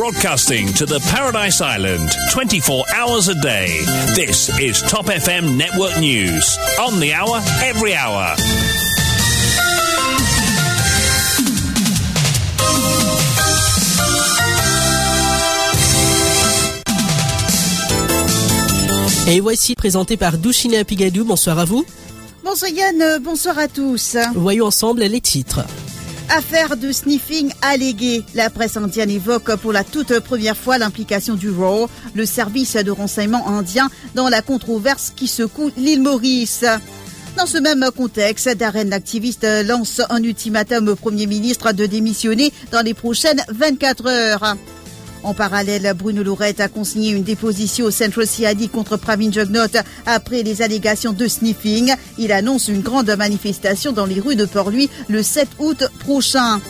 broadcasting to the Paradise Island 24 hours a day. This is Top FM Network News. On the hour, every hour. Et voici présenté par Douchina Pigadou. Bonsoir à vous. Bonsoir Yann, bonsoir à tous. Voyons ensemble les titres. Affaire de sniffing alléguée. La presse indienne évoque pour la toute première fois l'implication du RAW, le service de renseignement indien, dans la controverse qui secoue l'île Maurice. Dans ce même contexte, Darren l'activiste lance un ultimatum au Premier ministre de démissionner dans les prochaines 24 heures. En parallèle, Bruno Lourette a consigné une déposition au Central CID contre Pravin Jugnot après les allégations de sniffing. Il annonce une grande manifestation dans les rues de Port-Louis le 7 août prochain.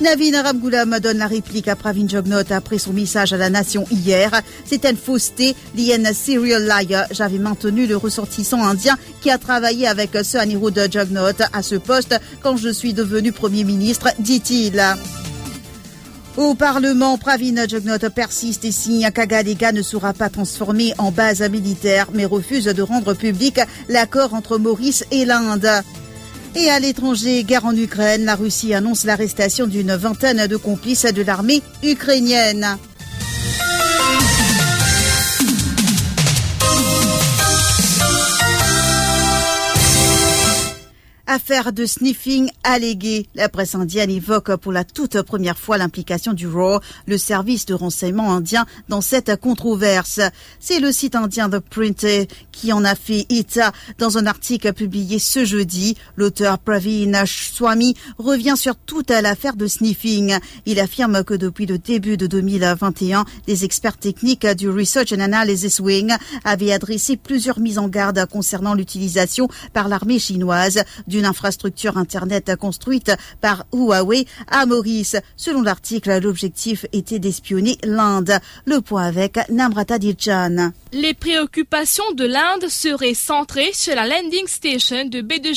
Navin Ramgoulam donne la réplique à Pravin Jugnot après son message à la nation hier. C'est une fausseté, lienne serial liar. J'avais maintenu le ressortissant indien qui a travaillé avec ce Anirudh Jugnot à ce poste quand je suis devenu Premier ministre, dit-il. Au Parlement, Pravin Jugnot persiste et signe qu'Agalega ne sera pas transformé en base militaire, mais refuse de rendre public l'accord entre Maurice et l'Inde. Et à l'étranger, guerre en Ukraine, la Russie annonce l'arrestation d'une vingtaine de complices de l'armée ukrainienne. Affaire de sniffing alléguée. La presse indienne évoque pour la toute première fois l'implication du RAW, le service de renseignement indien, dans cette controverse. C'est le site indien The Print qui en a fait état dans un article publié ce jeudi. L'auteur Praveen Swami revient sur toute l'affaire de sniffing. Il affirme que depuis le début de 2021, les experts techniques du Research and Analysis Wing avaient adressé plusieurs mises en garde concernant l'utilisation par l'armée chinoise du une infrastructure Internet construite par Huawei à Maurice. Selon l'article, l'objectif était d'espionner l'Inde. Le point avec Namrata Dirjan. Les préoccupations de l'Inde seraient centrées sur la landing station de baie de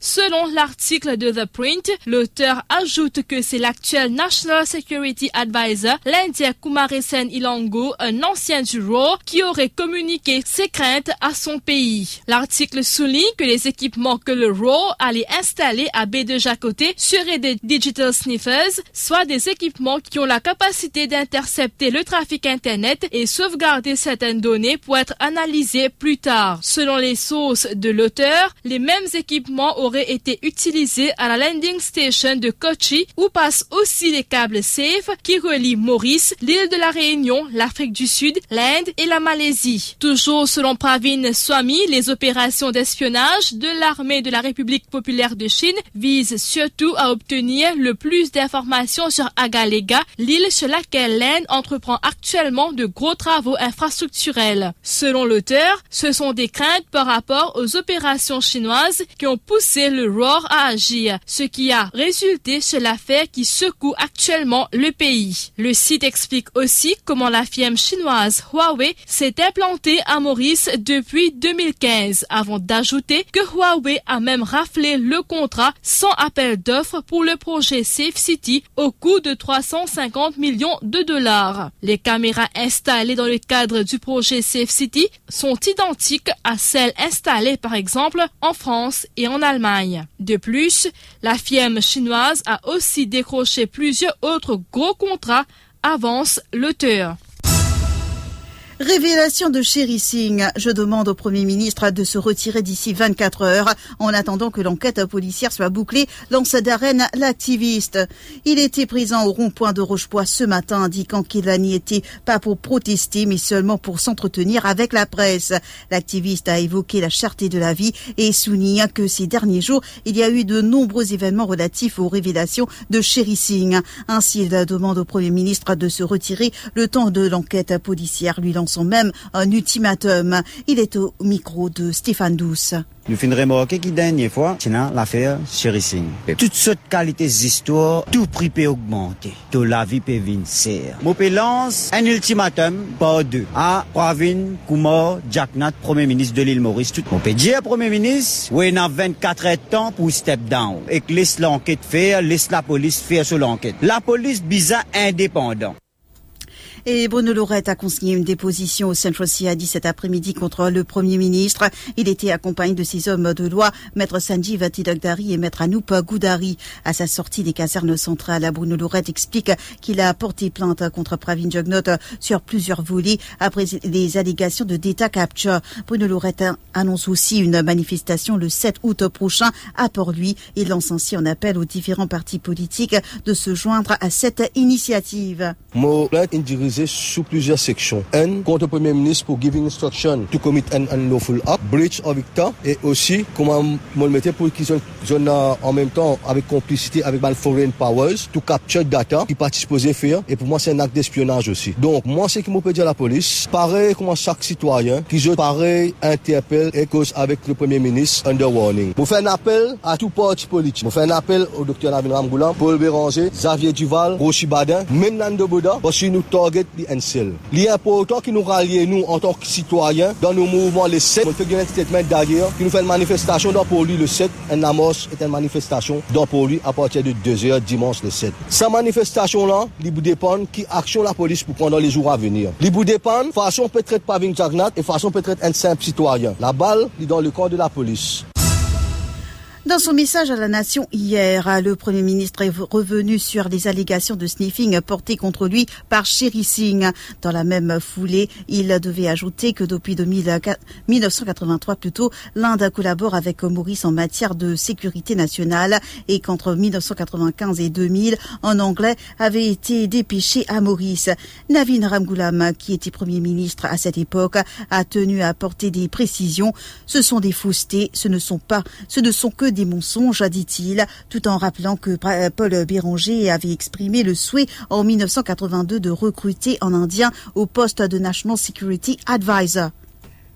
selon l'article de The Print. L'auteur ajoute que c'est l'actuel National Security Advisor, l'Indien Kumaresan Ilango, un ancien du RAW, qui aurait communiqué ses craintes à son pays. L'article souligne que les équipements que le RAW allait installer à baie de Jacoté seraient des digital sniffers, soit des équipements qui ont la capacité d'intercepter le trafic Internet et sauvegarder certaines données pour être analysées plus tard. Selon les sources de l'auteur, les mêmes équipements auraient été utilisés à la landing station de Kochi où passent aussi les câbles SAFE qui relient Maurice, l'île de la Réunion, l'Afrique du Sud, l'Inde et la Malaisie. Toujours selon Pravin Swami, les opérations d'espionnage de l'armée de la République populaire de Chine visent surtout à obtenir le plus d'informations sur Agalega, l'île sur laquelle l'Inde entreprend actuellement de gros travaux infrastructurels. Selon l'auteur, ce sont des craintes par rapport aux opérations chinoises qui ont poussé le ROR à agir, ce qui a résulté sur l'affaire qui secoue actuellement le pays. Le site explique aussi comment la firme chinoise Huawei s'est implantée à Maurice depuis 2015, avant d'ajouter que Huawei a même le contrat sans appel d'offres pour le projet Safe City au coût de 350 millions de dollars. Les caméras installées dans le cadre du projet Safe City sont identiques à celles installées par exemple en France et en Allemagne. De plus, la firme chinoise a aussi décroché plusieurs autres gros contrats, avance l'auteur. Révélation de Sherry Singh. Je demande au Premier ministre de se retirer d'ici 24 heures en attendant que l'enquête policière soit bouclée, lance d'arène l'activiste. Il était présent au rond-point de Rochepoix ce matin indiquant qu'il n'y était pas pour protester mais seulement pour s'entretenir avec la presse. L'activiste a évoqué la cherté de la vie et souligne que ces derniers jours, il y a eu de nombreux événements relatifs aux révélations de Sherry Singh. Ainsi, il demande au Premier ministre de se retirer le temps de l'enquête policière lui lance lançant même un ultimatum. Il est au micro de Stéphane Douce. Nous finirons remarquer que dernière fois, c'est l'affaire Sherry Singh. Toutes sortes qualités d'histoire, tout prix peut augmenter. Tout la vie peut venir. Moi, lance un ultimatum par deux à Pravin Kumar Jacknath, Premier ministre de l'île Maurice. Tout. Mon dire Premier ministre, oui, il a 24 heures temps pour step down. Et que laisse l'enquête faire, laisse la police faire sur l'enquête. La police bizarre indépendant. Et Bruno Lorette a consigné une déposition au Central CID cet après-midi contre le Premier ministre. Il était accompagné de ses hommes de loi, Maître Sanjeev Tidogdari et Maître Anup Goudari. À sa sortie des casernes centrales, Bruno Lorette explique qu'il a porté plainte contre Pravin Jugnot sur plusieurs volets après les allégations de data capture. Bruno Lorette annonce aussi une manifestation le 7 août prochain à Port-Louis et lance ainsi un appel aux différents partis politiques de se joindre à cette initiative sous plusieurs sections. Un, contre le Premier ministre pour giving instruction to commit an unlawful act, breach of ICTA, et aussi, comment me le mettais pour qu'ils soient en même temps avec complicité avec les foreign powers, to capture data, qui pas supposé faire, et pour moi c'est un acte d'espionnage aussi. Donc, moi, c'est que je peux dire à la police, pareil comme chaque citoyen, qui je pareil interpelle et cause avec le Premier ministre under warning. Je fais un appel à tout parti politique. Je fais un appel au docteur Navin Ramgoulam, Paul Béranger, Xavier Duval, Rochi Badin, même Nando Boda, parce que nous Il est important que nous rallions, nous, en tant que citoyens, dans nos mouvements le 7. On fait qui nous fait une manifestation dans Poli le 7. Un amos est une manifestation dans Poli à partir de 2h dimanche le 7. Cette manifestation-là, il dépend qui action la police pour prendre les jours à venir. Il dépend façon peut-être pas Jagnat et façon peut-être un simple citoyen. La balle est dans le corps de la police. Dans son message à la nation hier, le Premier ministre est revenu sur les allégations de sniffing portées contre lui par Sherry Singh. Dans la même foulée, il devait ajouter que depuis 1983 plutôt, l'Inde collabore avec Maurice en matière de sécurité nationale et qu'entre 1995 et 2000, un Anglais avait été dépêché à Maurice. Navin Ramgoulam, qui était Premier ministre à cette époque, a tenu à apporter des précisions. Ce sont des faussetés, ce ne sont pas, ce ne sont que des mensonges, dit-il, tout en rappelant que Paul Béranger avait exprimé le souhait en 1982 de recruter un Indien au poste de National Security Advisor.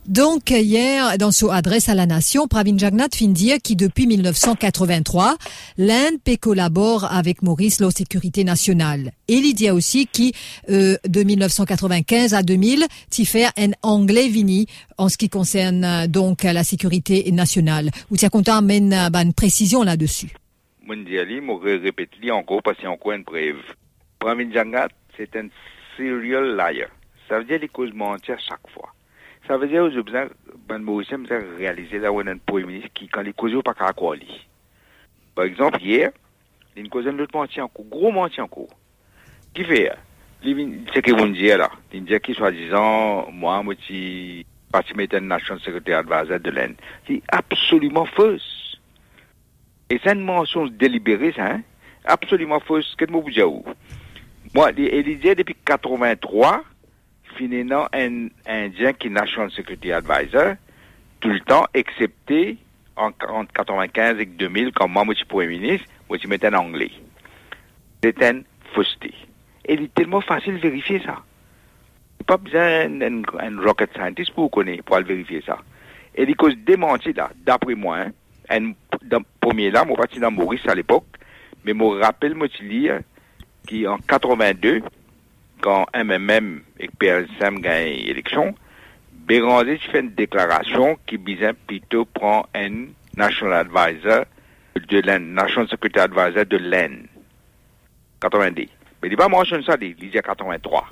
Donc hier, dans son adresse à la nation, Pravin Jagnat fin dire qui depuis 1983, l'Inde collabore avec Maurice la sécurité nationale. Et il dit aussi qui euh, de 1995 à 2000, fait un anglais vini en ce qui concerne donc la sécurité nationale. Ou tiens content amène euh, une précision là-dessus. Encore parce. Pravin c'est un serial liar. Ça veut dire que besoin, ben Mauricien besoin réaliser là où un premier ministre qui, quand les pas qu'à quoi Par exemple, hier, il y a une cause autre menti en cours, gros menti en cours. Qui fait, c'est que vous me dites là, il dit qu'il soi-disant, moi, moi, je parti mettre une nation secrétaire advisor de l'Inde. C'est absolument fausse. Et c'est une mention délibérée, ça, hein? Absolument fausse. Qu'est-ce que vous dites Moi, il dit depuis 83, finalement un Indien qui est National Security Advisor tout le temps, excepté en, 1995 et 2000, quand moi, je suis Premier ministre, moi, je mettais en anglais. C'est un fausseté. Et il est tellement facile de vérifier ça. Il n'y a pas besoin d'un rocket scientist pour connaître, pour vérifier ça. Et les causes démenties là, d'après moi, hein, un, premier là, moi, parti dans Maurice à l'époque, mais je me rappelle, moi, je lis, qu'en 82, quand MMM et PLSM gagnent l'élection, Béranger fait une déclaration qui disait plutôt prend un National Advisor de l'Inde, National Security Advisor de l'Inde. 90. Mais il n'a pas mentionné ça, il disait 83.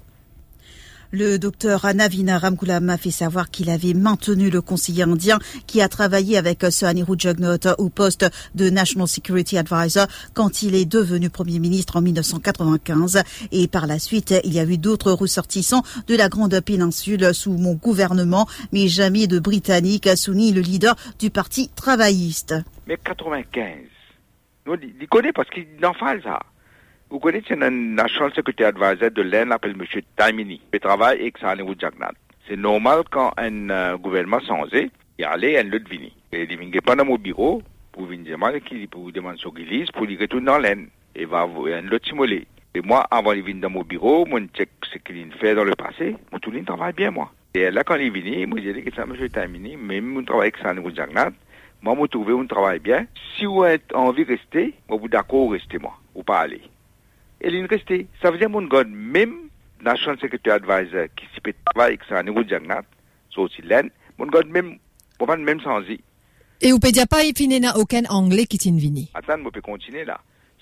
Le docteur Navina Ramkulam a fait savoir qu'il avait maintenu le conseiller indien qui a travaillé avec Sir Anirudh Jugnot au poste de National Security Advisor quand il est devenu Premier ministre en 1995. Et par la suite, il y a eu d'autres ressortissants de la Grande Péninsule sous mon gouvernement, mais jamais de Britanniques, soumis le leader du Parti travailliste. Mais 95, il connaît parce qu'il en fait ça. Vous connaissez un National Security Advisor de l'Inde appelle M. Taimini. Il travaille avec Salim Jagnat. C'est normal quand un euh, gouvernement changé, il y a un autre vini. Il ne pas dans mon bureau pour venir demander qui pour demander sur l'église pour lui retourner dans l'Inde. Et va un autre simulé. Et moi, avant de venir dans mon bureau, mon check ce qu'il fait dans le passé, mon tout travaille bien, moi. Et là, quand il est venu, moi, j'ai que ça, monsieur terminé, même mon travail avec nous, Jagnat, moi, moi, trouvé un travail bien. Si vous avez envie de rester, moi, vous d'accord, restez, moi, ou pas aller. Et il est resté. Ça veut dire, mon gars, même National Security Advisor, qui s'y peut travailler avec ça, nous, Jagnat, c'est aussi l'aine, mon gars, même, pour pas même sans y. Et vous pouvez pas y aucun anglais qui t'in vini. Attends, je peux continuer là.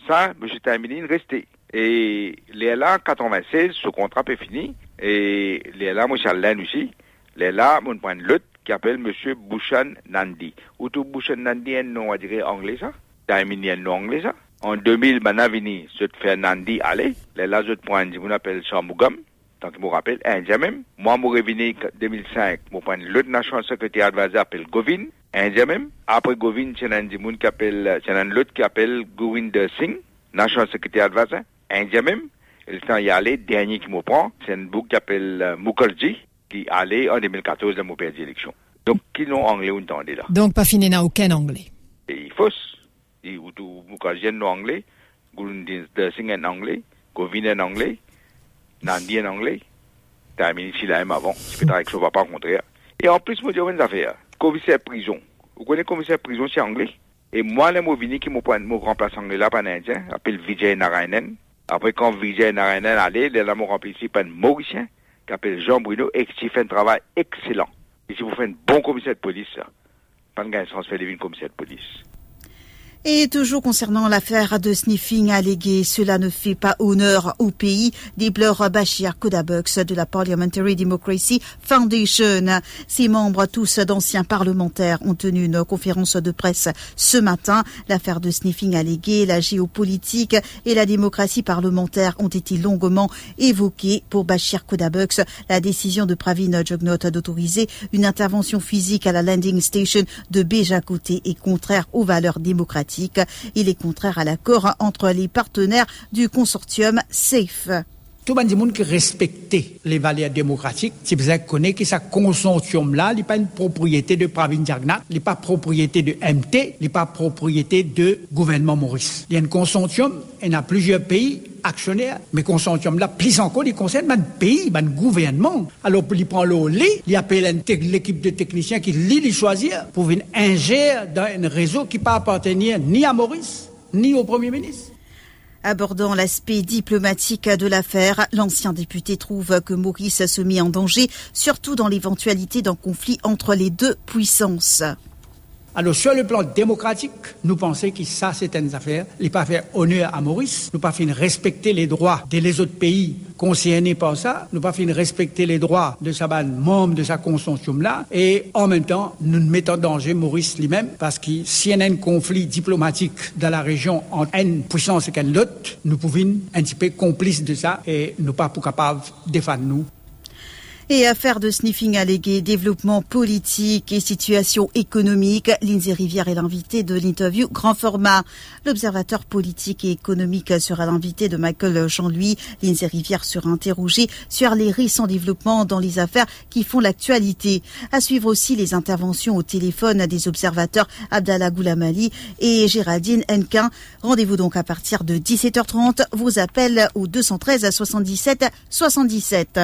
Ça, monsieur terminé, resté. Et les là, 96, ce contrat est fini. Et les là, moi, je aussi. Les là, mon point de lutte, qui appelle monsieur Bouchan Nandi. Ou tout Bouchan Nandi, un nom, on dirait anglais, ça? Terminé un nom anglais, ça? En 2000, maintenant, vini, je te fais Nandi aller. Les là, je te prends, on appelle Chambougam. Tant que je me rappelle, Indien même. Moi, je revenu en 2005, mon point de lutte national secrétaire advisor appelle Govin. Indien même. Après Govin, c'est un qui appelle, c'est un lutte qui appelle Govinder Singh, national secrétaire advisor. Indien même. Et le temps y aller, dernier qui me prend, c'est un bouc qui appelle euh, Mukherjee, qui allait en 2014 dans mon père d'élection. Donc, qui l'ont anglais ou là? Donc, pas fini n'a aucun anglais. Et il faut, et ou tout Mukherjee en anglais, Govinder Singh en anglais, Govind en anglais, Nandi en anglais, terminé ici là même avant, je peux avec son papa contraire. Et en plus, moi, j'ai une affaire. Commissaire prison. Vous connaissez commissaire prison, c'est anglais. Et moi, les mots qui me remplace anglais là par indien, appelle Vijay Narayanan. Après, quand Vijay Narayanan allait, les m'ont remplacé par un Mauricien, qui s'appelle Jean Bruno, et qui fait un travail excellent. Et si vous faites un bon commissaire de police, pas de gain transfert de commissaire de police. Et toujours concernant l'affaire de sniffing allégué, cela ne fait pas honneur au pays, déplore Bashir Kodabux de la Parliamentary Democracy Foundation. Ses membres, tous d'anciens parlementaires, ont tenu une conférence de presse ce matin. L'affaire de sniffing allégué, la géopolitique et la démocratie parlementaire ont été longuement évoquées pour Bashir Kodabux. La décision de Pravin Jugnot d'autoriser une intervention physique à la landing station de Béjacoté est contraire aux valeurs démocratiques il est contraire à l'accord entre les partenaires du consortium SAFE. Tout le monde qui respecte les valeurs démocratiques, si vous connaissez que ce consortium-là n'est pas une propriété de Pravin Jagnat, n'est pas propriété de MT, n'est pas propriété de gouvernement Maurice. Il y a un consortium, il y a plusieurs pays actionnaires, mais consortium là, plus encore, il concerne un pays, un gouvernement. Alors, il prend le lit, il appelle l'équipe de techniciens qui lit choisir pour venir ingérer dans un réseau qui ne pas appartenir ni à Maurice, ni au Premier ministre. Abordant l'aspect diplomatique de l'affaire, l'ancien député trouve que Maurice se met en danger, surtout dans l'éventualité d'un conflit entre les deux puissances. Alors, sur le plan démocratique, nous pensons que ça, c'est une affaire. Il pas faire honneur à Maurice. Nous pas fin respecter les droits des autres pays concernés par ça. Nous pas fin respecter les droits de sa membre de sa consortium-là. Et en même temps, nous mettons en danger Maurice lui-même parce que s'il y a un conflit diplomatique dans la région entre une puissance et une autre, nous pouvons un petit peu complices de ça et nous pas pour capables de défendre nous et affaire de sniffing allégué, développement politique et situation économique, Lindsay Rivière est l'invité de l'interview grand format. L'observateur politique et économique sera l'invité de Michael Jean-Louis. Lindsay Rivière sera interrogé sur les récents développements dans les affaires qui font l'actualité. À suivre aussi les interventions au téléphone des observateurs Abdallah Goulamali et Géraldine Henquin. Rendez-vous donc à partir de 17h30. Vos appels au 213 à 77 77.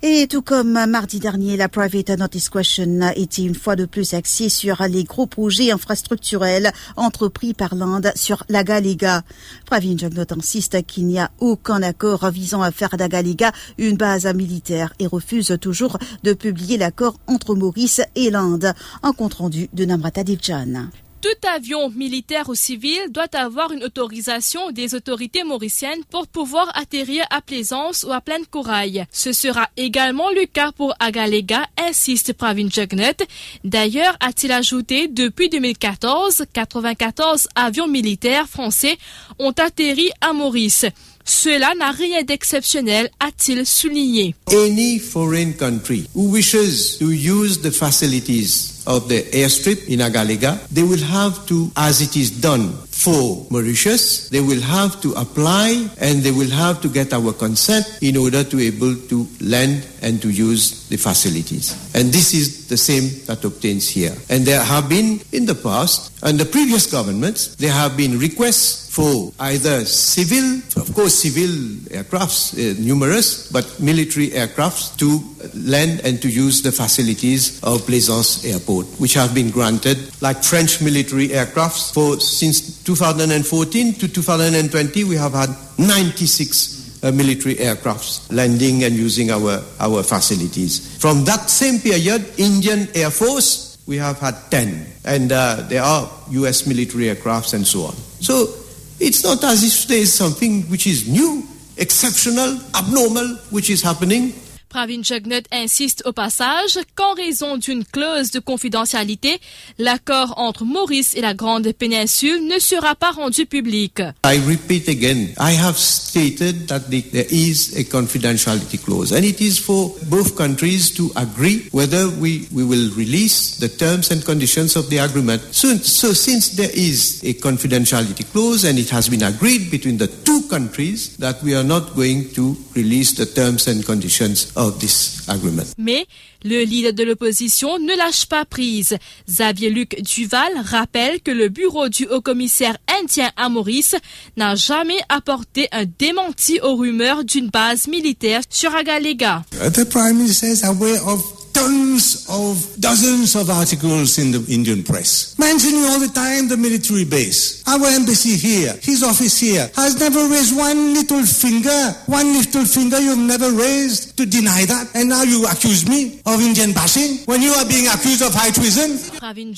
Et tout comme mardi dernier, la Private Notice Question a été une fois de plus axée sur les gros projets infrastructurels entrepris par l'Inde sur la Galega. Pravin Jugnot insiste qu'il n'y a aucun accord visant à faire d'Agalega une base militaire et refuse toujours de publier l'accord entre Maurice et l'Inde. Un compte rendu de Namrata Devjan. Tout avion militaire ou civil doit avoir une autorisation des autorités mauriciennes pour pouvoir atterrir à Plaisance ou à Pleine Corail. Ce sera également le cas pour Agalega, insiste Pravin Jagnet. D'ailleurs, a-t-il ajouté, depuis 2014, 94 avions militaires français ont atterri à Maurice. Cela n'a rien d'exceptionnel, a-t-il souligné. Any foreign country who wishes to use the facilities of the airstrip in Agalega, they will have to, as it is done for Mauritius, they will have to apply and they will have to get our consent in order to able to land and to use the facilities. And this is the same that obtains here. And there have been in the past, under previous governments, there have been requests for either civil, of course civil aircrafts, uh, numerous, but military aircrafts to land and to use the facilities of Plaisance Airport, which have been granted, like French military aircrafts for since 2014 to 2020, we have had 96 uh, military aircrafts landing and using our, our facilities. From that same period, Indian Air Force, we have had 10. And uh, there are US military aircrafts and so on. So it's not as if there is something which is new, exceptional, abnormal, which is happening. Pravin Jugnut insiste au passage qu'en raison d'une clause de confidentialité, l'accord entre Maurice et la Grande Péninsule ne sera pas rendu public. I repeat again, I have stated that the, there is a confidentiality clause and it is for both countries to agree whether we, we will release the terms and conditions of the agreement. So, so since there is a confidentiality clause and it has been agreed between the two countries that we are not going to release the terms and conditions of this agreement. Mais le leader de l'opposition ne lâche pas prise. Xavier Luc Duval rappelle que le bureau du haut-commissaire indien à Maurice n'a jamais apporté un démenti aux rumeurs d'une base militaire sur Agalega. The Prime Minister is aware of tons of dozens of articles in the Indian press mentioning all the time the military base. Our embassy here, his office here, has never raised one little finger, one little finger you've never raised to deny that. And now you accuse me of Indian bashing when you are being accused of high treason? Pravin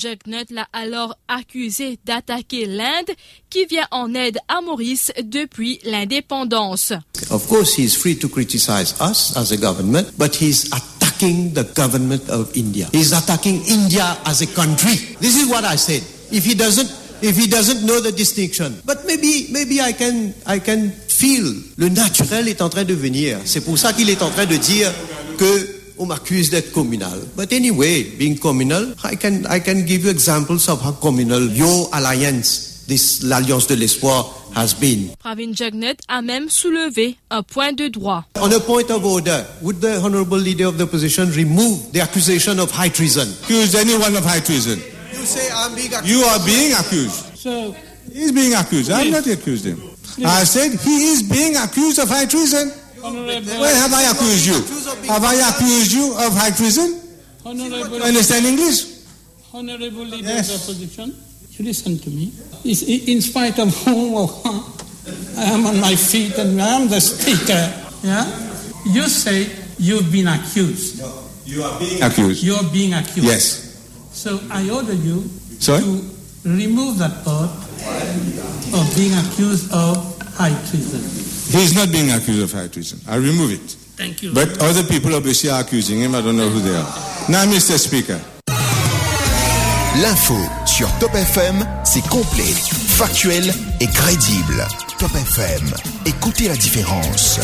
l'a alors accusé d'attaquer l'Inde qui vient en aide à Maurice depuis l'indépendance. Of course, he is free to criticize us as a government, but he's attacking the government of India. He's attacking India as a country. This is what I said. If he doesn't if he doesn't know the distinction. But maybe, maybe I can, I can feel. Le naturel est en train de venir. C'est pour ça qu'il est en train de dire qu'on m'accuse d'être communal. But anyway, being communal, I can, I can give you examples of how communal your alliance this l'alliance de l'espoir, has been. Pravin Jugnut a même soulevé un point de droit. On a point of order, would the honorable leader of the opposition remove the accusation of high treason? Accuse anyone of high treason. You say I'm being accused. You are being accused. So, He's being accused. I'm not accused him. I said he is being accused of high treason. Honorable, Where have I accused you? Have I accused you of high treason? Honorable, You understand English? Honorable Leader Yes. of the Opposition, you listen to me. Is- In spite of whom I am on my feet and I am the speaker, yeah? You say you've been accused. No, you are being accused. You're being accused. Yes. So I order you Sorry? to remove that part of being accused of high treason. He is not being accused of high treason. I remove it. Thank you. But other people obviously are accusing him. I don't know who they are. Now, Mr. Speaker. L'info sur Top FM, c'est complet, factuel et crédible. Top FM, écoutez la différence.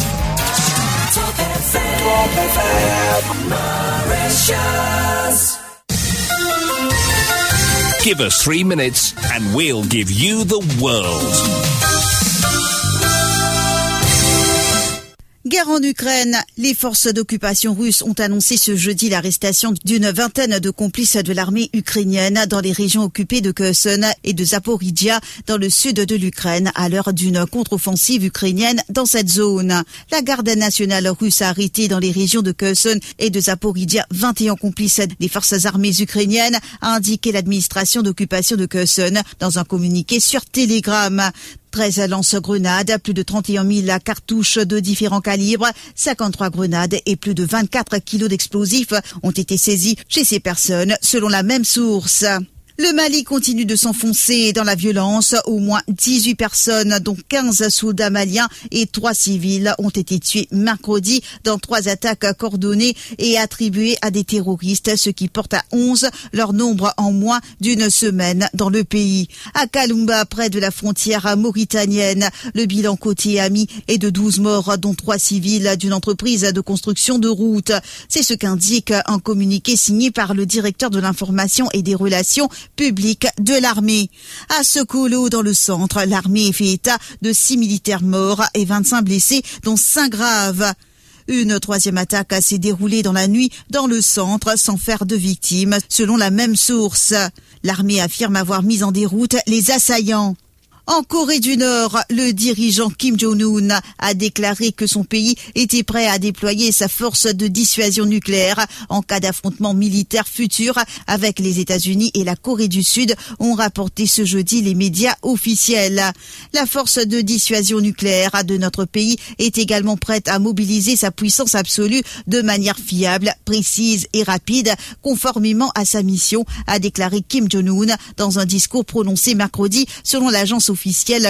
Give us three minutes and we'll give you the world. Guerre en Ukraine. Les forces d'occupation russes ont annoncé ce jeudi l'arrestation d'une vingtaine de complices de l'armée ukrainienne dans les régions occupées de Kherson et de Zaporizhia dans le sud de l'Ukraine à l'heure d'une contre-offensive ukrainienne dans cette zone. La garde nationale russe a arrêté dans les régions de Kherson et de Zaporizhia 21 complices des forces armées ukrainiennes, a indiqué l'administration d'occupation de Kherson dans un communiqué sur Telegram. 13 lance-grenades, plus de 31 000 cartouches de différents calibres, 53 grenades et plus de 24 kilos d'explosifs ont été saisis chez ces personnes, selon la même source. Le Mali continue de s'enfoncer dans la violence. Au moins 18 personnes, dont 15 soldats maliens et 3 civils, ont été tués mercredi dans trois attaques coordonnées et attribuées à des terroristes, ce qui porte à 11 leur nombre en moins d'une semaine dans le pays. À Kalumba, près de la frontière mauritanienne, le bilan côté ami est de 12 morts, dont 3 civils d'une entreprise de construction de routes. C'est ce qu'indique un communiqué signé par le directeur de l'information et des relations public de l'armée. À Sokolo, dans le centre, l'armée fait état de six militaires morts et 25 blessés, dont cinq graves. Une troisième attaque s'est déroulée dans la nuit dans le centre sans faire de victimes, selon la même source. L'armée affirme avoir mis en déroute les assaillants. En Corée du Nord, le dirigeant Kim Jong-un a déclaré que son pays était prêt à déployer sa force de dissuasion nucléaire en cas d'affrontement militaire futur avec les États-Unis et la Corée du Sud, ont rapporté ce jeudi les médias officiels. La force de dissuasion nucléaire de notre pays est également prête à mobiliser sa puissance absolue de manière fiable, précise et rapide, conformément à sa mission, a déclaré Kim Jong-un dans un discours prononcé mercredi selon l'agence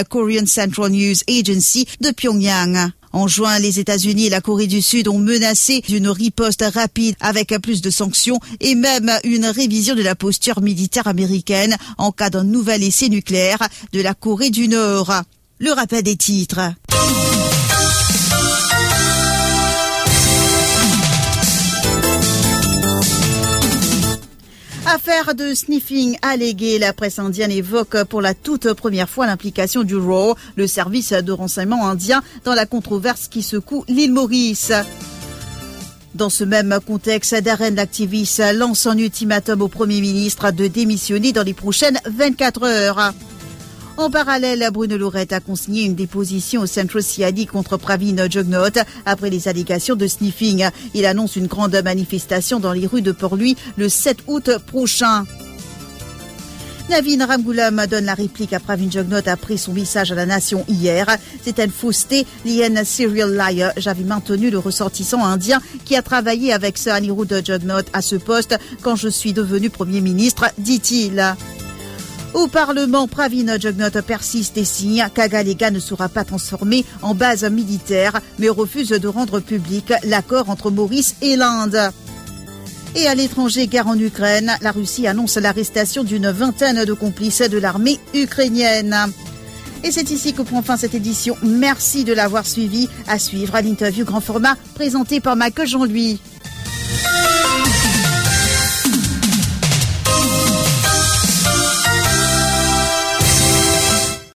Korean Central News Agency de Pyongyang. En juin, les États-Unis et la Corée du Sud ont menacé d'une riposte rapide avec plus de sanctions et même une révision de la posture militaire américaine en cas d'un nouvel essai nucléaire de la Corée du Nord. Le rappel des titres. Affaire de sniffing alléguée, la presse indienne évoque pour la toute première fois l'implication du RAW, le service de renseignement indien, dans la controverse qui secoue l'île Maurice. Dans ce même contexte, Darren l'activiste lance un ultimatum au Premier ministre de démissionner dans les prochaines 24 heures. En parallèle, Bruno Lorette a consigné une déposition au Central CID contre Pravin Jugnot après les allégations de sniffing. Il annonce une grande manifestation dans les rues de Port-Louis le 7 août prochain. Navin Ramgoulam donne la réplique à Pravin Jugnot après son message à la nation hier. C'est une fausseté, lienne serial liar. J'avais maintenu le ressortissant indien qui a travaillé avec Sir Anirudh Jugnot à ce poste quand je suis devenu Premier ministre, dit-il. Au Parlement, Pravin Jugnot persiste et signe qu'Agalega ne sera pas transformé en base militaire, mais refuse de rendre public l'accord entre Maurice et l'Inde. Et à l'étranger, guerre en Ukraine, la Russie annonce l'arrestation d'une vingtaine de complices de l'armée ukrainienne. Et c'est ici que prend fin cette édition. Merci de l'avoir suivi. À suivre à l'interview grand format présenté par Michael Jean-Louis.